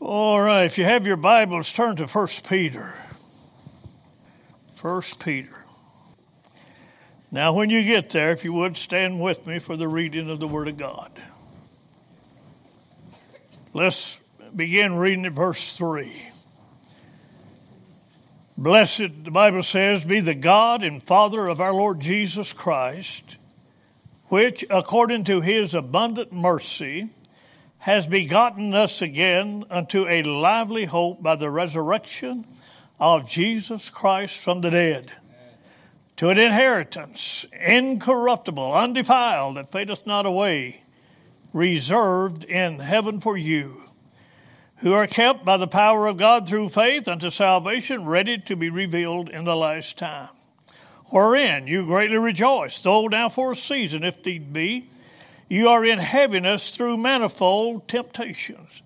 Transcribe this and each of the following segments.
All right, if you have your Bibles, turn to 1 Peter. 1 Peter. Now, when you get there, if you would stand with me for the reading of the Word of God. Let's begin reading at verse 3. Blessed, the Bible says, be the God and Father of our Lord Jesus Christ, which, according to his abundant mercy, has begotten us again unto a lively hope by the resurrection of Jesus Christ from the dead, to an inheritance incorruptible, undefiled, that fadeth not away, reserved in heaven for you, who are kept by the power of God through faith unto salvation, ready to be revealed in the last time. Wherein you greatly rejoice, though now for a season, if need be, you are in heaviness through manifold temptations,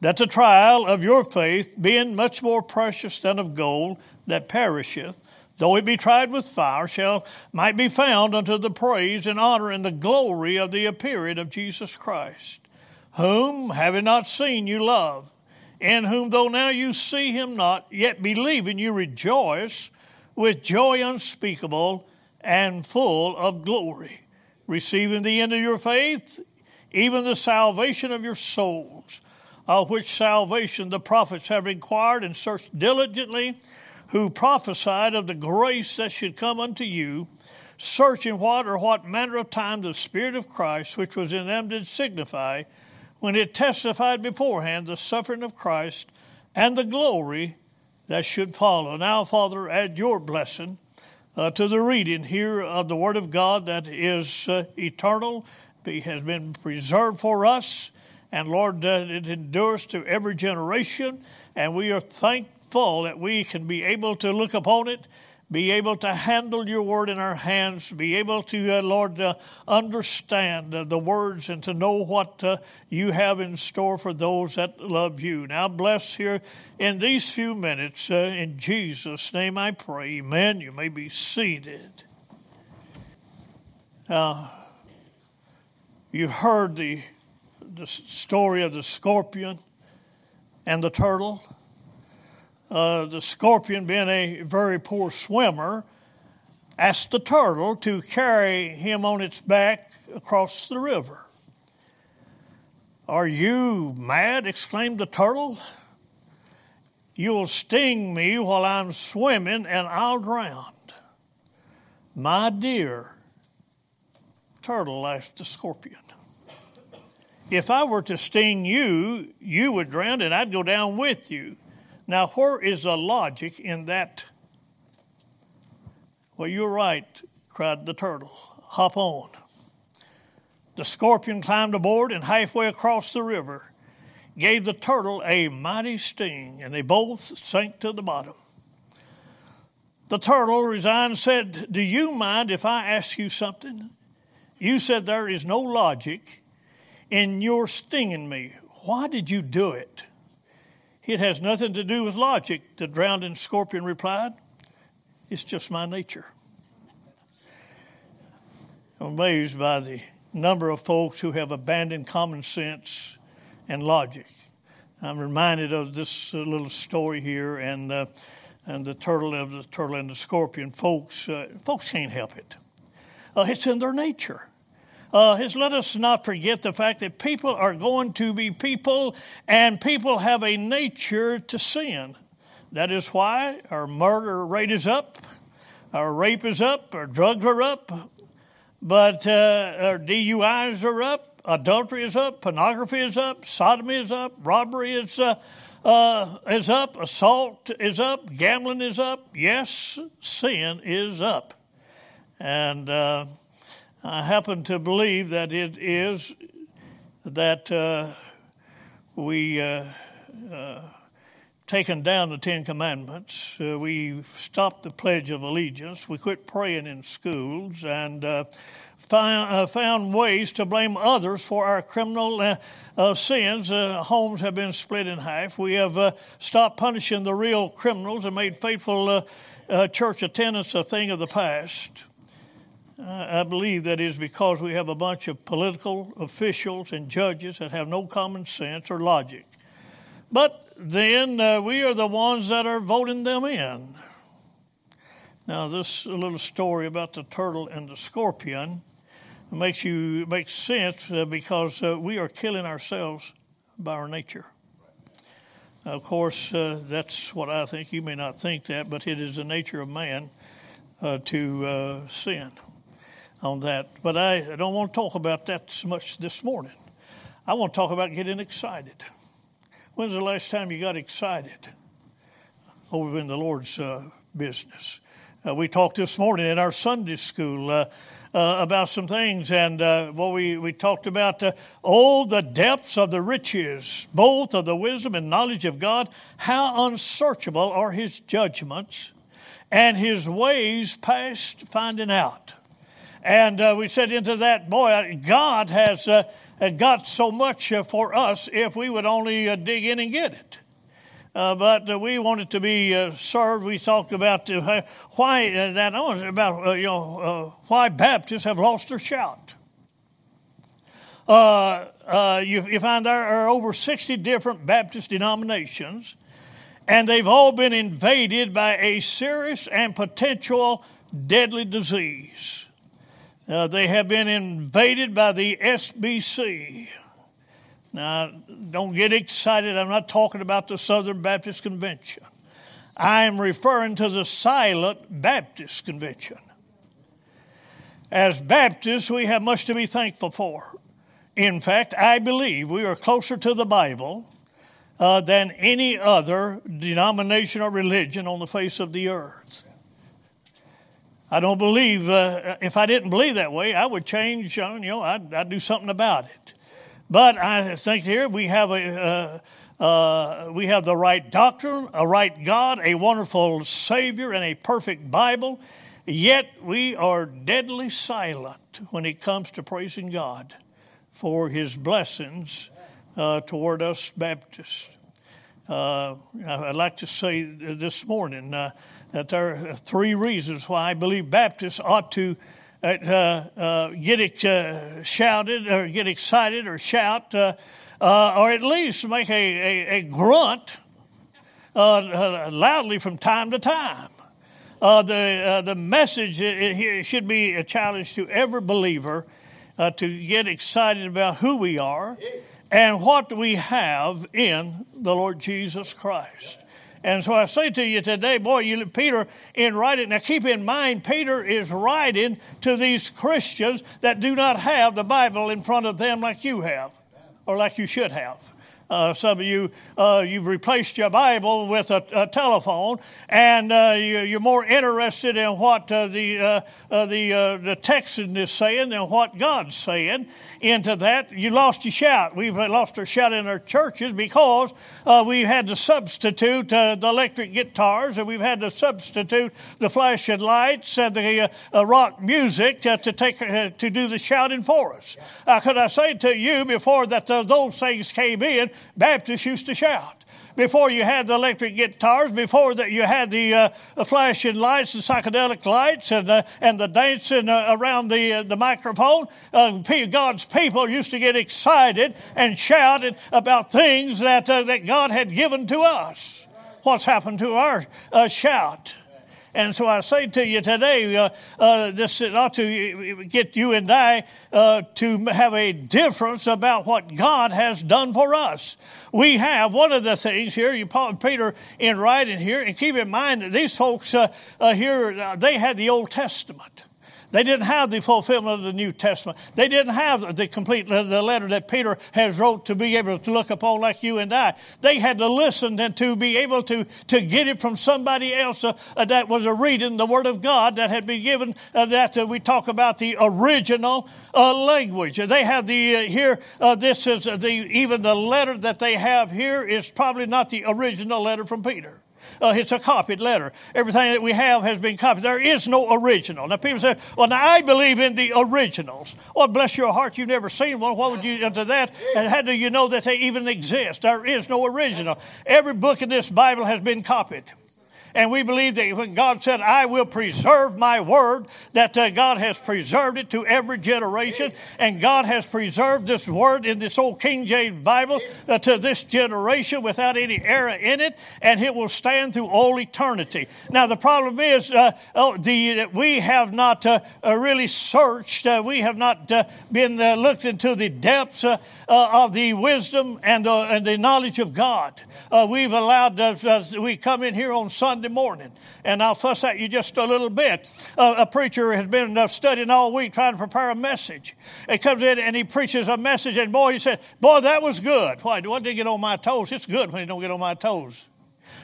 that the trial of your faith, being much more precious than of gold that perisheth, though it be tried with fire, shall might be found unto the praise and honor and the glory of the appearing of Jesus Christ, whom, having not seen, you love, in whom, though now you see him not, yet believing you rejoice with joy unspeakable and full of glory receiving the end of your faith, even the salvation of your souls, of which salvation the prophets have inquired and searched diligently, who prophesied of the grace that should come unto you, searching what or what manner of time the Spirit of Christ, which was in them, did signify, when it testified beforehand the suffering of Christ and the glory that should follow. Now, Father, add your blessing uh, to the reading here of the Word of God that is uh, eternal, has been preserved for us, and Lord, uh, it endures to every generation, and we are thankful that we can be able to look upon it be able to handle your word in our hands, be able to, uh, Lord, uh, understand uh, the words and to know what uh, you have in store for those that love you. Now, bless here in these few minutes. Uh, in Jesus' name I pray. Amen. You may be seated. Uh, you heard the, the story of the scorpion and the turtle. Uh, the scorpion, being a very poor swimmer, asked the turtle to carry him on its back across the river. Are you mad? exclaimed the turtle. You'll sting me while I'm swimming and I'll drown. My dear turtle, asked the scorpion. If I were to sting you, you would drown and I'd go down with you. Now, where is the logic in that? Well, you're right, cried the turtle. Hop on. The scorpion climbed aboard and halfway across the river gave the turtle a mighty sting, and they both sank to the bottom. The turtle, resigned, said, Do you mind if I ask you something? You said there is no logic in your stinging me. Why did you do it? It has nothing to do with logic, the drowning scorpion replied. It's just my nature. I'm amazed by the number of folks who have abandoned common sense and logic. I'm reminded of this little story here, and uh, and the turtle of the turtle and the scorpion. Folks, uh, folks can't help it. Uh, it's in their nature uh, let us not forget the fact that people are going to be people and people have a nature to sin. That is why our murder rate is up, our rape is up, our drugs are up, but uh, our DUIs are up, adultery is up, pornography is up, sodomy is up, robbery is uh, uh, is up, assault is up, gambling is up. Yes, sin is up. And uh, I happen to believe that it is that uh, we uh, uh, taken down the Ten Commandments. Uh, we stopped the Pledge of Allegiance. We quit praying in schools and uh, found, uh, found ways to blame others for our criminal sins. homes have been split in half. We have stopped punishing the real criminals and made faithful church attendance a thing of the past. I believe that is because we have a bunch of political officials and judges that have no common sense or logic. But then uh, we are the ones that are voting them in. Now, this little story about the turtle and the scorpion makes you makes sense uh, because uh, we are killing ourselves by our nature. Of course, uh, that's what I think. You may not think that, but it is the nature of man uh, to uh, sin on that. But I, don't want to talk about that so much this morning. I want to talk about getting excited. When's the last time you got excited over in the Lord's uh, business? Uh, we talked this morning in our Sunday school uh, uh, about some things, and uh, well, we, we talked about, oh, the depths of the riches, both of the wisdom and knowledge of God, how unsearchable are his judgments, and his ways past finding out. And uh, we said into that, boy, God has got so much for us if we would only dig in and get it. Uh, but uh, we wanted to be uh, served. We talked about uh, why uh, that about uh, you know why Baptists have lost their shout. You, you, find there are over sixty different Baptist denominations, and they've all been invaded by a serious and potential deadly disease. They have been invaded by the SBC. Now, don't get excited. I'm not talking about the Southern Baptist Convention. I am referring to the Silent Baptist Convention. As Baptists, we have much to be thankful for. In fact, I believe we are closer to the Bible uh, than any other denomination or religion on the face of the earth. I don't believe, uh, if I didn't believe that way, I would change, you know, I'd, I'd do something about it. But I think here we have a. Uh, uh, we have the right doctrine, a right God, a wonderful Savior, and a perfect Bible. Yet we are deadly silent when it comes to praising God for His blessings uh, toward us Baptists. Uh, I'd like to say this morning uh, that there are three reasons why I believe Baptists ought to uh, uh, get uh, shouted or get excited or shout, or at least make a, a, a grunt loudly from time to time. Uh, the, uh, the message should be a challenge to every believer uh, to get excited about who we are and what we have in the Lord Jesus Christ. And so I say to you today, boy, you, Peter, in writing, now keep in mind, Peter is writing to these Christians that do not have the Bible in front of them like you have, or like you should have. Uh, some of you, uh, you've replaced your Bible with a, a telephone, and uh, you, are more interested in what uh, the uh, uh, the the Texan is saying than what God's saying. Into that, you lost your shout. We've lost our shout in our churches because we've had to substitute the electric guitars, and we've had to substitute the flashing lights and the rock music to take to do the shouting for us. could I say to you before that those things came in? Baptists used to shout. Before you had the electric guitars, before that you had the, uh, the flashing lights, the psychedelic lights, and, uh, and the dancing uh, around the, uh, the microphone, uh, God's people used to get excited and shouted about things that, uh, that God had given to us. What's happened to our shout? And so I say to you today, uh, uh, this ought to get you and I uh, to have a difference about what God has done for us. We have one of the things here, you Paul Peter in writing here, and keep in mind that these folks uh, uh, here, uh, they had the Old Testament. They didn't have the fulfillment of the New Testament. They didn't have the complete the letter that Peter has wrote to be able to look upon like you and I. They had to listen and to be able to, to get it from somebody else uh, uh, that was a reading the Word of God that had been given. Uh, that uh, we talk about the original uh, language. They have the uh, here. this is the even the letter that they have here is probably not the original letter from Peter. Uh, it's a copied letter. Everything that we have has been copied. There is no original. Now, people say, well, now I believe in the originals. Well, bless your heart, you've never seen one. What would you into that? And how do you know that they even exist? There is no original. Every book in this Bible has been copied. And we believe that when God said, I will preserve my word, that uh, God has preserved it to every generation. And God has preserved this word in this old King James Bible uh, to this generation without any error in it. And it will stand through all eternity. Now, the problem is uh, oh, the, we have not uh, uh, really searched, uh, we have not been looked into the depths of the wisdom and, and the knowledge of God. we've allowed, we come in here on Sunday morning and I'll fuss at you just a little bit. Uh, a preacher has been uh, studying all week trying to prepare a message. He comes in and he preaches a message, and boy, he said, Boy, that was good. Why? What did get on my toes? It's good when he don't get on my toes.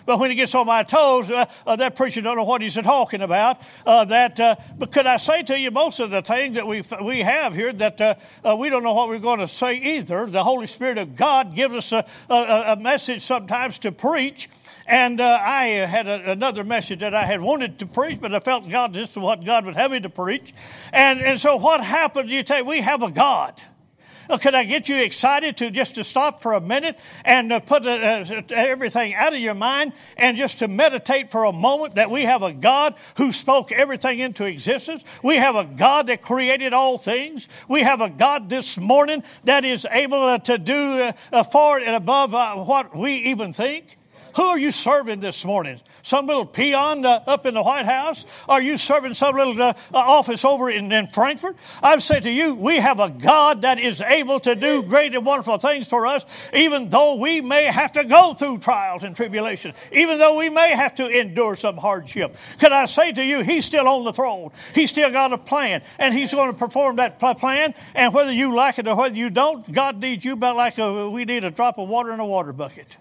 But when he gets on my toes, uh, uh, that preacher don't know what he's talking about. Uh, that, uh, but could I say to you, most of the things that we we have here that uh, we don't know what we're going to say either. The Holy Spirit of God gives us a, a, a message sometimes to preach. And uh, I had a, another message that I had wanted to preach, but I felt God, this is what God would have me to preach. And, and so what happened, you tell we have a God. Uh, could I get you excited to just to stop for a minute and uh, put uh, uh, everything out of your mind and just to meditate for a moment that we have a God who spoke everything into existence. We have a God that created all things. We have a God this morning that is able uh, to do uh, far and above what we even think. Who are you serving this morning? Some little peon uh, up in the White House? Are you serving some little uh, office over in, in Frankfort? I've said to you, we have a God that is able to do great and wonderful things for us, even though we may have to go through trials and tribulation, even though we may have to endure some hardship. Can I say to you, He's still on the throne. He's still got a plan, and He's going to perform that plan. And whether you like it or whether you don't, God needs you about like a, we need a drop of water in a water bucket.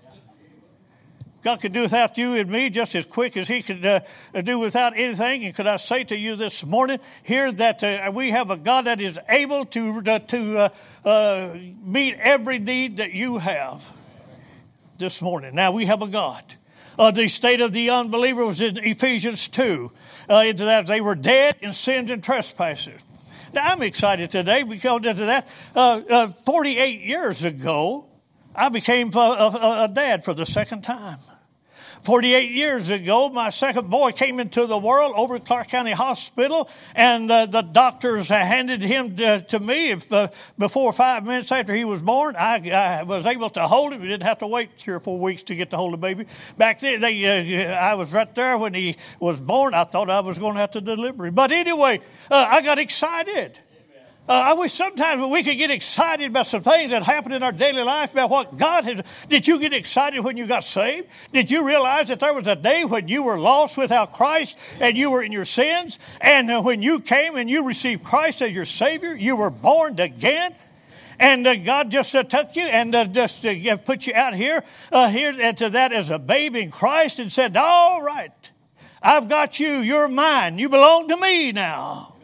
God could do without you and me just as quick as He could uh, do without anything. And could I say to you this morning here that uh, we have a God that is able to, uh, to uh, uh, meet every need that you have this morning. Now, we have a God. Uh, the state of the unbeliever was in Ephesians 2. into that they were dead in sins and trespasses. Now, I'm excited today because into that 48 years ago, I became a, a, a dad for the second time. 48 years ago, my second boy came into the world over at Clark County Hospital, and uh, the doctors handed him to, to me. If before five minutes after he was born, I, I, was able to hold him. We didn't have to wait three or four weeks to get to hold the baby. Back then, they, uh, I was right there when he was born. I thought I was going to have to deliver him, but anyway, uh, I got excited. Uh, I wish sometimes we could get excited about some things that happen in our daily life about what God has. Did you get excited when you got saved? Did you realize that there was a day when you were lost without Christ and you were in your sins? And uh, when you came and you received Christ as your Savior, you were born again? And uh, God just uh, took you and uh, just uh, put you out here, uh, here to that as a babe in Christ and said, All right, I've got you. You're mine. You belong to me now.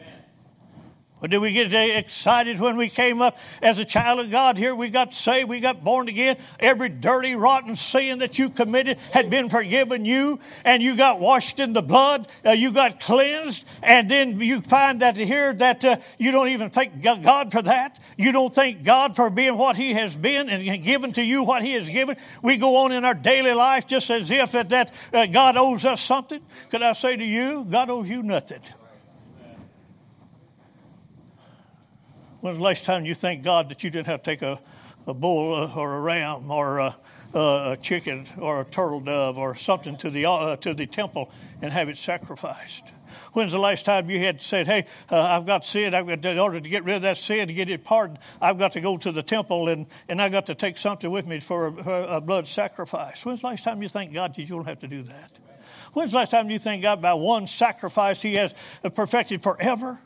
But did we get excited when we came up as a child of God here? We got saved, we got born again. Every dirty, rotten sin that you committed had been forgiven you, and you got washed in the blood. Uh, you got cleansed, and then you find that here that uh, you don't even thank God for that. You don't thank God for being what He has been and given to you what He has given. We go on in our daily life just as if that, that uh, God owes us something. Could I say to you, God owes you nothing. When's the last time you thank God that you didn't have to take a, a bull uh, or a ram or a, a, chicken or a turtle dove or something to the, uh, to the temple and have it sacrificed? When's the last time you had said, "Hey, uh, I've got sin. I've got in order to get rid of that sin to get it pardoned. I've got to go to the temple and and I got to take something with me for a, a blood sacrifice." When's the last time you thank God that you don't have to do that? When's the last time you thank God by one sacrifice He has perfected forever?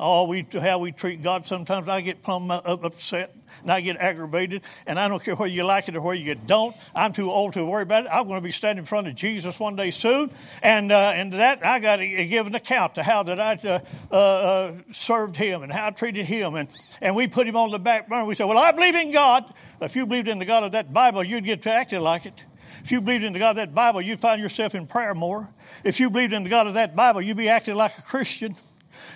Oh, we how we treat God. Sometimes I get plumb upset and I get aggravated, and I don't care whether you like it or whether you don't. I'm too old to worry about it. I'm going to be standing in front of Jesus one day soon, and uh, and that I got to give an account to how that I uh, uh, uh, served Him and how I treated Him, and and we put Him on the back burner. We said, "Well, I believe in God." If you believed in the God of that Bible, you'd get to acting like it. If you believed in the God of that Bible, you'd find yourself in prayer more. If you believed in the God of that Bible, you'd be acting like a Christian.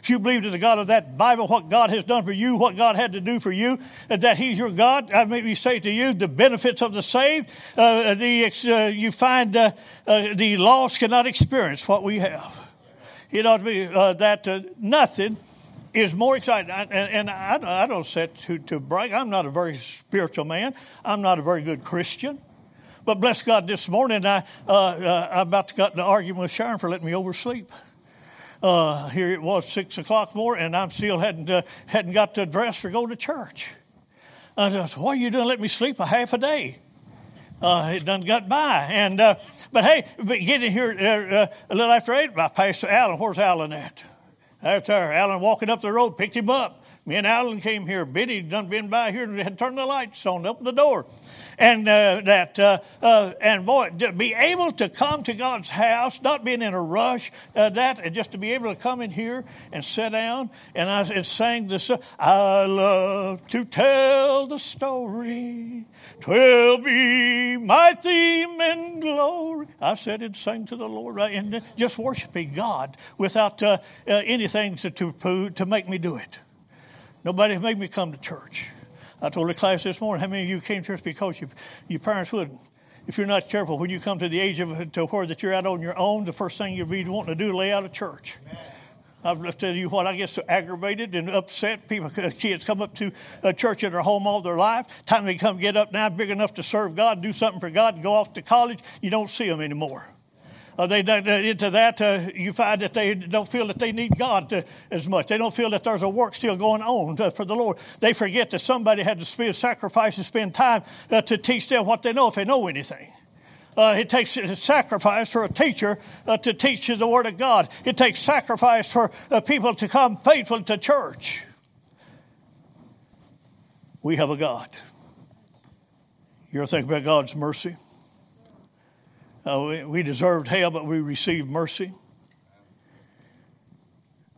If you believe in the God of that Bible, what God has done for you, what God had to do for you, that He's your God, I may say to you, the benefits of the saved, uh, the, uh, you find uh, uh, the lost cannot experience what we have. It ought to be that uh, nothing is more exciting. And, and I, I, don't set to, to brag. I'm not a very spiritual man. I'm not a very good Christian. But bless God, this morning I, uh, uh, I about to got in an argument with Sharon for letting me oversleep. Uh, here it was six o'clock more, and I'm still hadn't uh, hadn't got to dress for go to church. I said, "Why are you doing? Let me sleep a half a day." Uh, it done got by, and uh, but hey, but getting here a little after eight, I passed Alan. Where's Alan at? That's there. Alan walking up the road, picked him up. Me and Alan came here. Biddy done been by here and had turned the lights on, opened the door. And uh, that, uh, uh, and boy, to be able to come to God's house, not being in a rush, uh, that, and just to be able to come in here and sit down. And I and sang this, I love to tell the story. Twill be my theme and glory. I said and sang to the Lord and just worshiping God without uh, uh, anything to, to, to make me do it. Nobody made me come to church. I told the class this morning, how many of you came to church because you, your parents wouldn't? If you're not careful, when you come to the age of to where that you're out on your own, the first thing you'll be wanting to do lay out of church. Amen. I've tell you what, I get so aggravated and upset. People, kids come up to a church in their home all their life. Time they come get up now, big enough to serve God do something for God go off to college, you don't see them anymore uh, they into that uh, you find that they don't feel that they need God to, as much. They don't feel that there's a work still going on to, uh, for the Lord. They forget that somebody had to spend, sacrifice and spend time uh, to teach them what they know if they know anything. Uh, it takes a sacrifice for a teacher uh, to teach you the Word of God. It takes sacrifice for people to come faithful to church. We have a God. You ever think about God's mercy? Uh, we, we deserved hell, but we received mercy.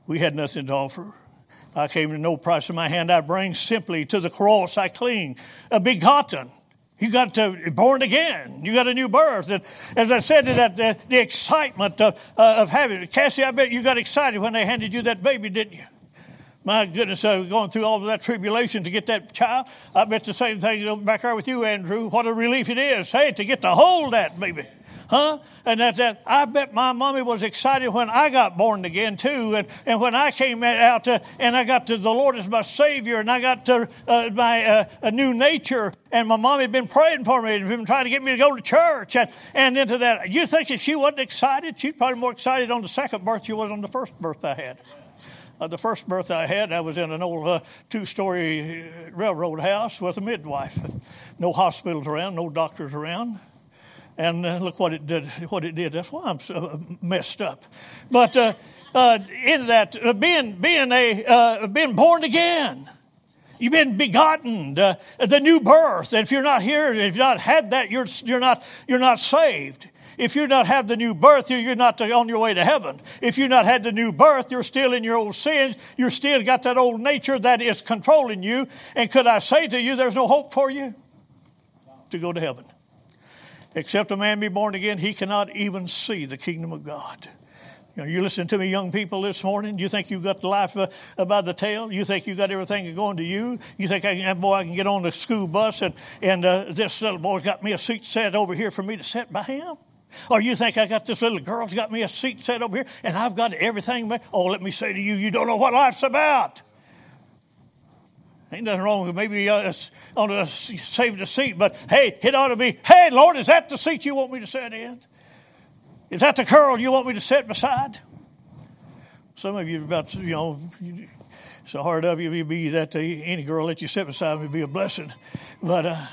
We had nothing to offer. I came to no price in my hand I bring, simply to the cross I cling. A begotten. You got to born again. You got a new birth. And as I said, that the, the excitement of, uh, of having it. Cassie, I bet you got excited when they handed you that baby, didn't you? My goodness, uh, going through all of that tribulation to get that child. I bet the same thing back there with you, Andrew. What a relief it is. Hey, to get to hold that baby. Huh? And that, that I bet my mommy was excited when I got born again too, and, and when I came out to, and I got to the Lord as my Savior, and I got to uh, my uh, a new nature, and my mommy had been praying for me and been trying to get me to go to church, and, and into that. You think if she wasn't excited, she's probably more excited on the second birth she was on the first birth I had. Uh, the first birth I had, I was in an old uh, two story uh, railroad house with a midwife. No hospitals around, no doctors around and uh, look what it did. What it did. That's why I'm so uh, messed up. But uh, uh, in that, uh, being being a uh, being born again, you've been begotten, the, the new birth. And if you're not here, if you've not had that, you're you're not you're not saved. If you not have the new birth, you're not on your way to heaven. If you not had the new birth, you're still in your old sins. You're still got that old nature that is controlling you. And could I say to you, there's no hope for you to go to heaven. Except a man be born again, he cannot even see the kingdom of God. You know, you listen to me, young people, this morning. You think you've got the life uh, by the tail? You think you've got everything going to you? You think, I can, boy, I can get on the school bus and, and uh, this little boy's got me a seat set over here for me to sit by him? Or you think I got this little girl's got me a seat set over here and I've got everything? Oh, let me say to you, you don't know what life's about. Ain't nothing wrong with maybe uh, on a saved a seat, but hey, it ought to be, hey, Lord, is that the seat you want me to sit in? Is that the girl you want me to sit beside? Some of you about, you know, so hard up you be that any girl that you sit beside would be a blessing. But uh,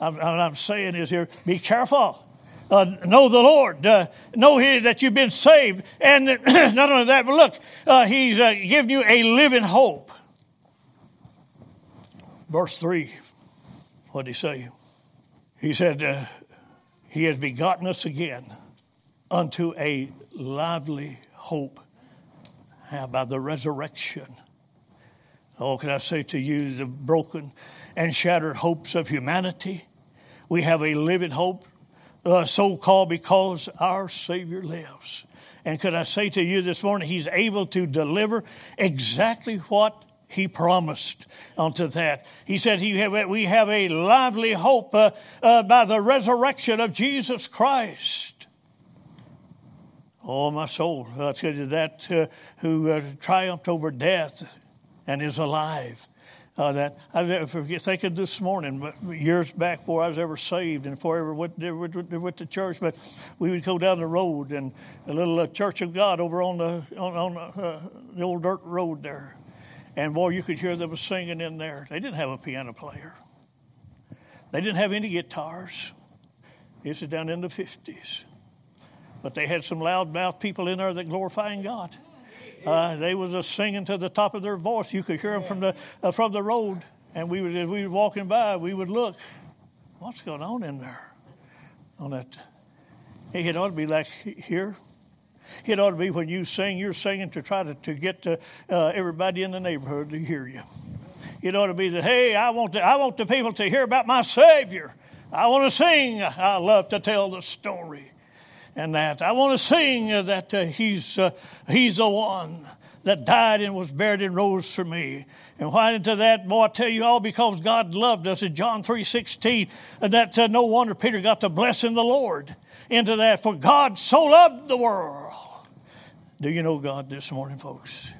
I'm, what I'm saying is here, be careful. Uh, know the Lord. Uh, know he, that you've been saved. And not only that, but look, uh, He's uh, given you a living hope. Verse 3, what did he say? He said, uh, He has begotten us again unto a lively hope How about the resurrection. Oh, can I say to you, the broken and shattered hopes of humanity? We have a living hope, uh, so called because our Savior lives. And could I say to you this morning, He's able to deliver exactly what he promised unto that. He said, he have, We have a lively hope uh, uh, by the resurrection of Jesus Christ. Oh, my soul, I tell you that uh, who uh, triumphed over death and is alive. Uh, that I never forget thinking this morning, years back before I was ever saved and before I ever went, ever went to church, but we would go down the road and a little uh, Church of God over on the on, on the old dirt road there, and boy, you could hear them singing in there. They didn't have a piano player. They didn't have any guitars. This is down in the fifties, but they had some loudmouth people in there that glorifying God. Uh, they was a singing to the top of their voice. You could hear them from the uh, from the road, and we would as we were walking by, we would look. What's going on in there? On that, it ought to be like here. It ought to be when you sing, you're singing to try to, to get to, uh, everybody in the neighborhood to hear you. It ought to be that, hey, I want, to, I want the people to hear about my Savior. I want to sing. I love to tell the story and that. I want to sing that uh, he's, uh, he's the one that died and was buried and rose for me. And why into that? Boy, I tell you all because God loved us in John 3.16. And that uh, no wonder Peter got the blessing of the Lord into that. For God so loved the world. Do you know God this morning, folks?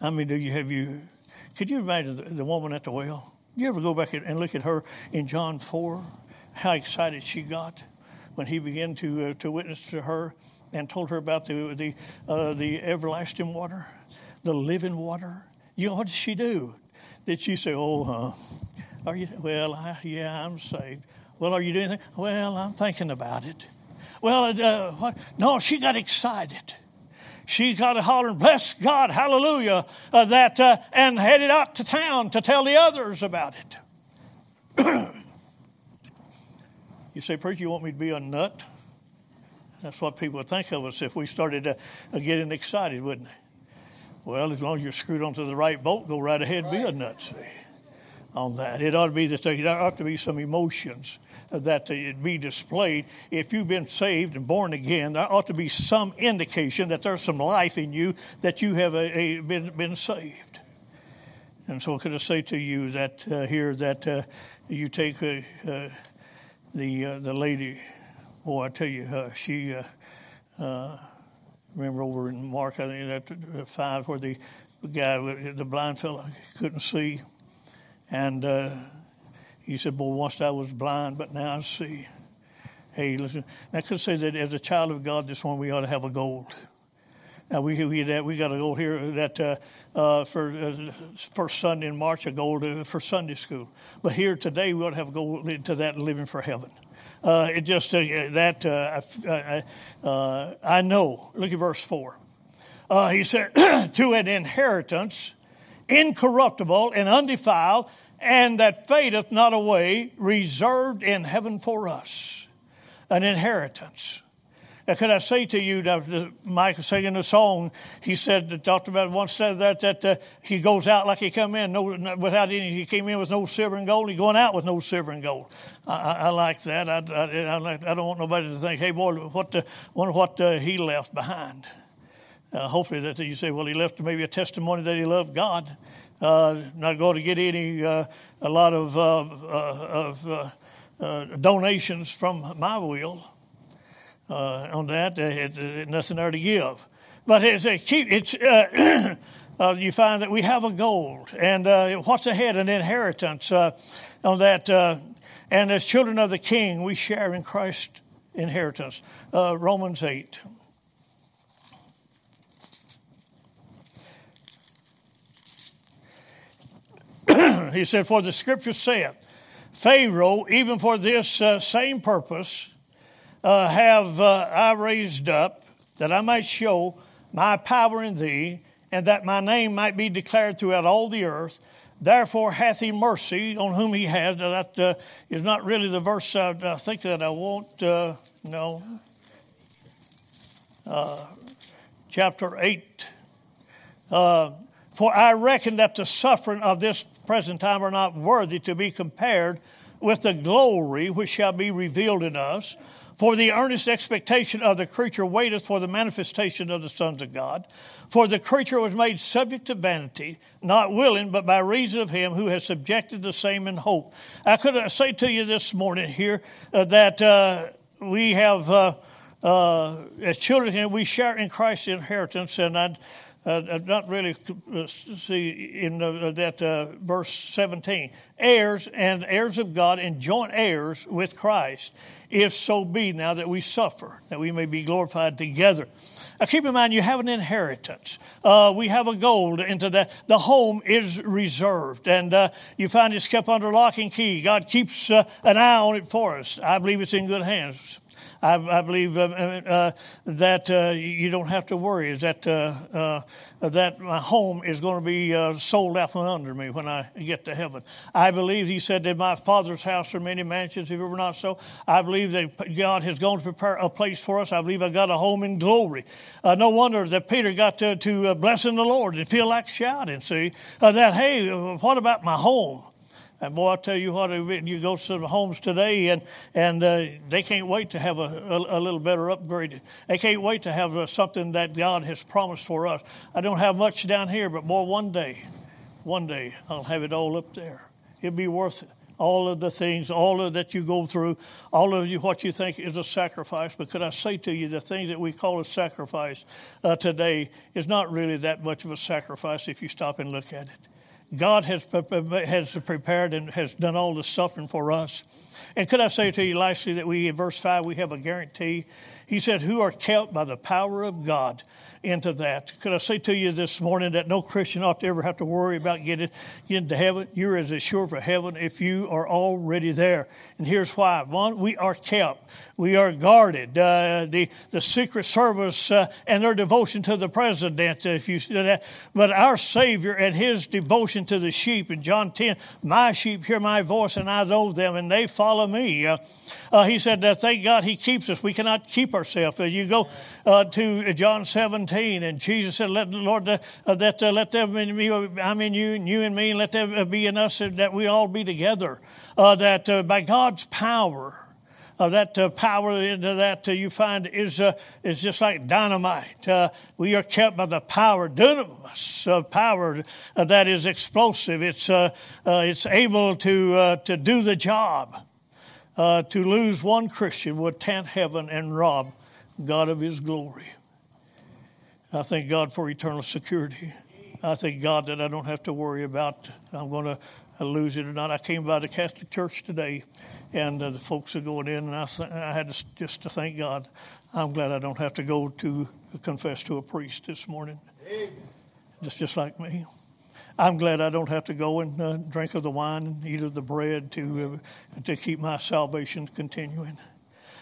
I mean, do you have you? Could you imagine the, the woman at the well? Do you ever go back and look at her in John 4? How excited she got when he began to, uh, to witness to her and told her about the, the, uh, the everlasting water, the living water. You know, what did she do? Did she say, Oh, uh, are you? Well, I, yeah, I'm saved. Well, are you doing anything? Well, I'm thinking about it. Well, uh, what? No, she got excited. She got a hollering, bless God, hallelujah, uh, that, uh, and headed out to town to tell the others about it. You say, Preacher, you want me to be a nut? That's what people would think of us if we started uh, getting excited, wouldn't they? Well, as long as you're screwed onto the right boat, go right ahead be a nut, see, on that. It ought to be that there ought to be some emotions that it be displayed. If you've been saved and born again, there ought to be some indication that there's some life in you that you have a, a, been, been saved. And so, could I say to you that uh, here that uh, you take a, uh, the uh, the lady, boy, I tell you, uh, she uh, uh, remember over in Mark, I think that five, where the guy, the blind fellow, couldn't see, and uh, he said, "Boy, once I was blind, but now I see." Hey, listen, I could say that as a child of God, this one we ought to have a goal. Now we we we got a goal here that uh, uh, for uh, first Sunday in March, a goal to, for Sunday school. But here today, we ought to have a goal that living for heaven. Uh, it just uh, that uh, uh, I know. Look at verse four. he said, "To an inheritance incorruptible and undefiled, and that fadeth not away, reserved in heaven for us, an inheritance." could I say to you, that Mike singing a song, he said, talked about once said that, that uh, he goes out like he come in, no, without any, he came in with no silver and gold, he going out with no silver and gold. I, I, I like that. I, I, like, I, don't want nobody to think, hey boy, what the, wonder what uh, he left behind. Uh, hopefully that you say, well, he left maybe a testimony that he loved God. Uh, not going to get any, uh, a lot of, uh, of donations from my will uh, on that. Uh, it, it, nothing there to give. But it's, it keep, it's uh, uh, you find that we have a gold, and uh, what's ahead, an inheritance uh, on that. and as children of the King, we share in Christ's inheritance. Romans 8. he said, For the scripture saith, Pharaoh, even for this uh, same purpose, uh, have uh, I raised up, that I might show my power in thee, and that my name might be declared throughout all the earth. Therefore hath he mercy on whom he has. That uh, is not really the verse I, I think that I want. Uh, no. Uh, chapter 8. Uh, for I reckon that the suffering of this present time are not worthy to be compared with the glory which shall be revealed in us. For the earnest expectation of the creature waiteth for the manifestation of the sons of God. For the creature was made subject to vanity, not willing, but by reason of him who has subjected the same in hope. I could say to you this morning here uh, that uh, we have, uh, uh as children, we share in Christ's inheritance, and I'd uh, not really uh, see in uh, that uh, verse 17 heirs and heirs of God and joint heirs with Christ if so be now that we suffer, that we may be glorified together. Now, keep in mind, you have an inheritance. Uh, we have a goal into that. The home is reserved, and uh, you find it's kept under lock and key. God keeps uh, an eye on it for us. I believe it's in good hands. I, I believe um, uh, uh, that uh, you don't have to worry. Is that uh, uh, that my home is going to be uh, sold out from under me when I get to heaven? I believe He said that my Father's house are many mansions. If it were not so, I believe that God has gone to prepare a place for us. I believe I got a home in glory. no wonder that Peter got to, to blessing the Lord and feel like shouting. See that hey, what about my home? And boy, I tell you what, you go to the homes today, and and uh, they can't wait to have a, a, a, little better upgrade. They can't wait to have uh, something that God has promised for us. I don't have much down here, but boy, one day, one day I'll have it all up there. It'll be worth it. All of the things, all of that you go through, all of you, what you think is a sacrifice. But could I say to you, the thing that we call a sacrifice uh, today is not really that much of a sacrifice if you stop and look at it. God has, has prepared and has done all the suffering for us. And could I say to you lastly that we, in verse 5, we have a guarantee. He said, Who are kept by the power of God into that. Could I say to you this morning that no Christian ought to ever have to worry about getting into heaven? You're as assured for heaven if you are already there. And here's why. One, we are kept. We are guarded. Uh, the, the Secret Service uh, and their devotion to the president, if you that. But our Savior and his devotion to the sheep in John 10, my sheep hear my voice and I know them and they follow me. Uh, uh he said, that thank God he keeps us. We cannot keep ourselves. Uh, you go uh, to John 17 and Jesus said, let the Lord, that let them in me, I'm in you and you me, and let them be in us that we all be together. that by God's power, that uh, power into that uh, you find is uh, is just like dynamite. Uh, we are kept by the power, dunamis, power that is explosive. It's it's able to to do the job. to lose one Christian would tempt heaven and rob God of His glory. I thank God for eternal security. I thank God that I don't have to worry about I'm going to lose it or not. I came by the Catholic Church today and uh, the folks are going in, and I, I had to, just to thank God. I'm glad I don't have to go to confess to a priest this morning. Just just like me. I'm glad I don't have to go and uh, drink of the wine and eat of the bread to uh, to keep my salvation continuing.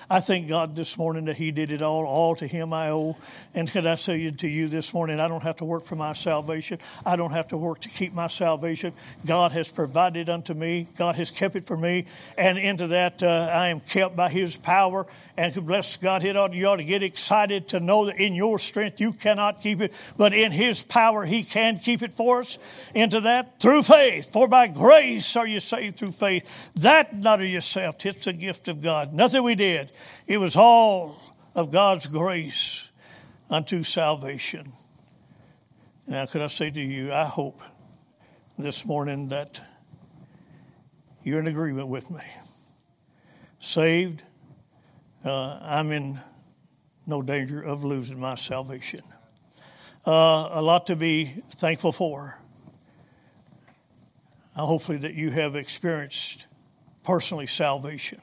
I thank God this morning that He did it all. All to Him I owe. And can I say to you this morning, I don't have to work for my salvation. I don't have to work to keep my salvation. God has provided unto me. God has kept it for me. And into that, uh, I am kept by His power and bless God, it ought, you ought to get excited to know that in your strength you cannot keep it, but in His power He can keep it for us. Into that through faith. For by grace are you saved through faith. That not of yourself, it's a gift of God. Nothing we did. It was all of God's grace unto salvation. Now, could I say to you, I hope this morning that you're in agreement with me. Saved, uh, I'm in no danger of losing my salvation. Uh, a lot to be thankful for. Uh, hopefully, that you have experienced personally salvation.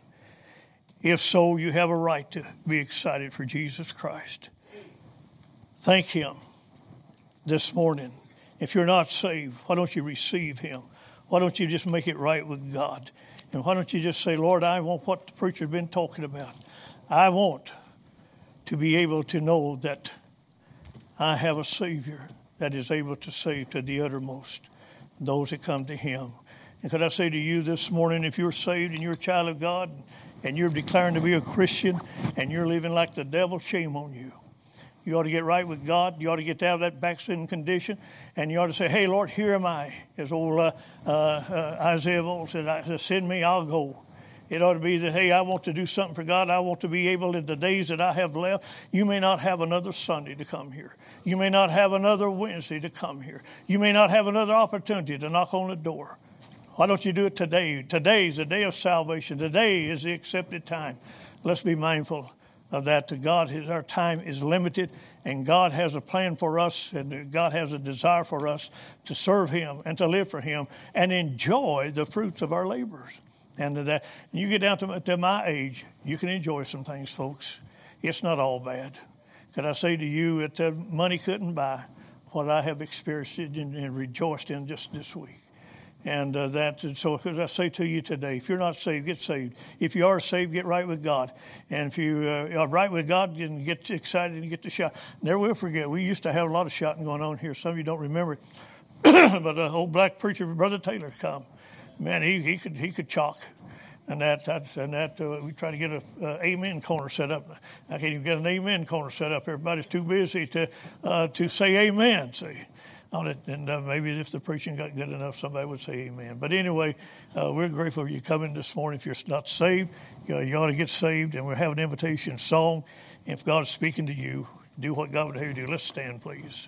If so, you have a right to be excited for Jesus Christ. Thank Him this morning. If you're not saved, why don't you receive Him? Why don't you just make it right with God? And why don't you just say, Lord, I want what the preacher's been talking about. I want to be able to know that I have a Savior that is able to save to the uttermost those that come to Him. And could I say to you this morning, if you're saved and you're a child of God and you're declaring to be a Christian and you're living like the devil, shame on you. You ought to get right with God. You ought to get out of that backsliding condition. And you ought to say, Hey, Lord, here am I. As old uh, uh, uh Isaiah said, Send me, I'll go. It ought to be that, hey, I want to do something for God. I want to be able in the days that I have left. You may not have another Sunday to come here. You may not have another Wednesday to come here. You may not have another opportunity to knock on the door. Why don't you do it today? Today is the day of salvation. Today is the accepted time. Let's be mindful of that. To God, our time is limited, and God has a plan for us, and God has a desire for us to serve Him and to live for Him and enjoy the fruits of our labors. And that you get down to, to my age, you can enjoy some things, folks. It's not all bad. Could I say to you that money couldn't buy what I have experienced and rejoiced in just this week? And uh, that, and so as I say to you today, if you're not saved, get saved. If you are saved, get right with God. And if you uh, are right with God, and get excited and get the shot. Never will forget, we used to have a lot of shouting going on here. Some of you don't remember it. but the old black preacher, Brother Taylor, come. Man, he, he could he could chalk and that, that and that uh, we try to get a uh, amen corner set up. I can't even get an amen corner set up. Everybody's too busy to uh, to say amen. See, and uh, maybe if the preaching got good enough, somebody would say amen. But anyway, uh, we're grateful for you coming this morning. If you're not saved, you, know, you ought to get saved, and we have an invitation song. If God is speaking to you, do what God would have you do. Let's stand, please.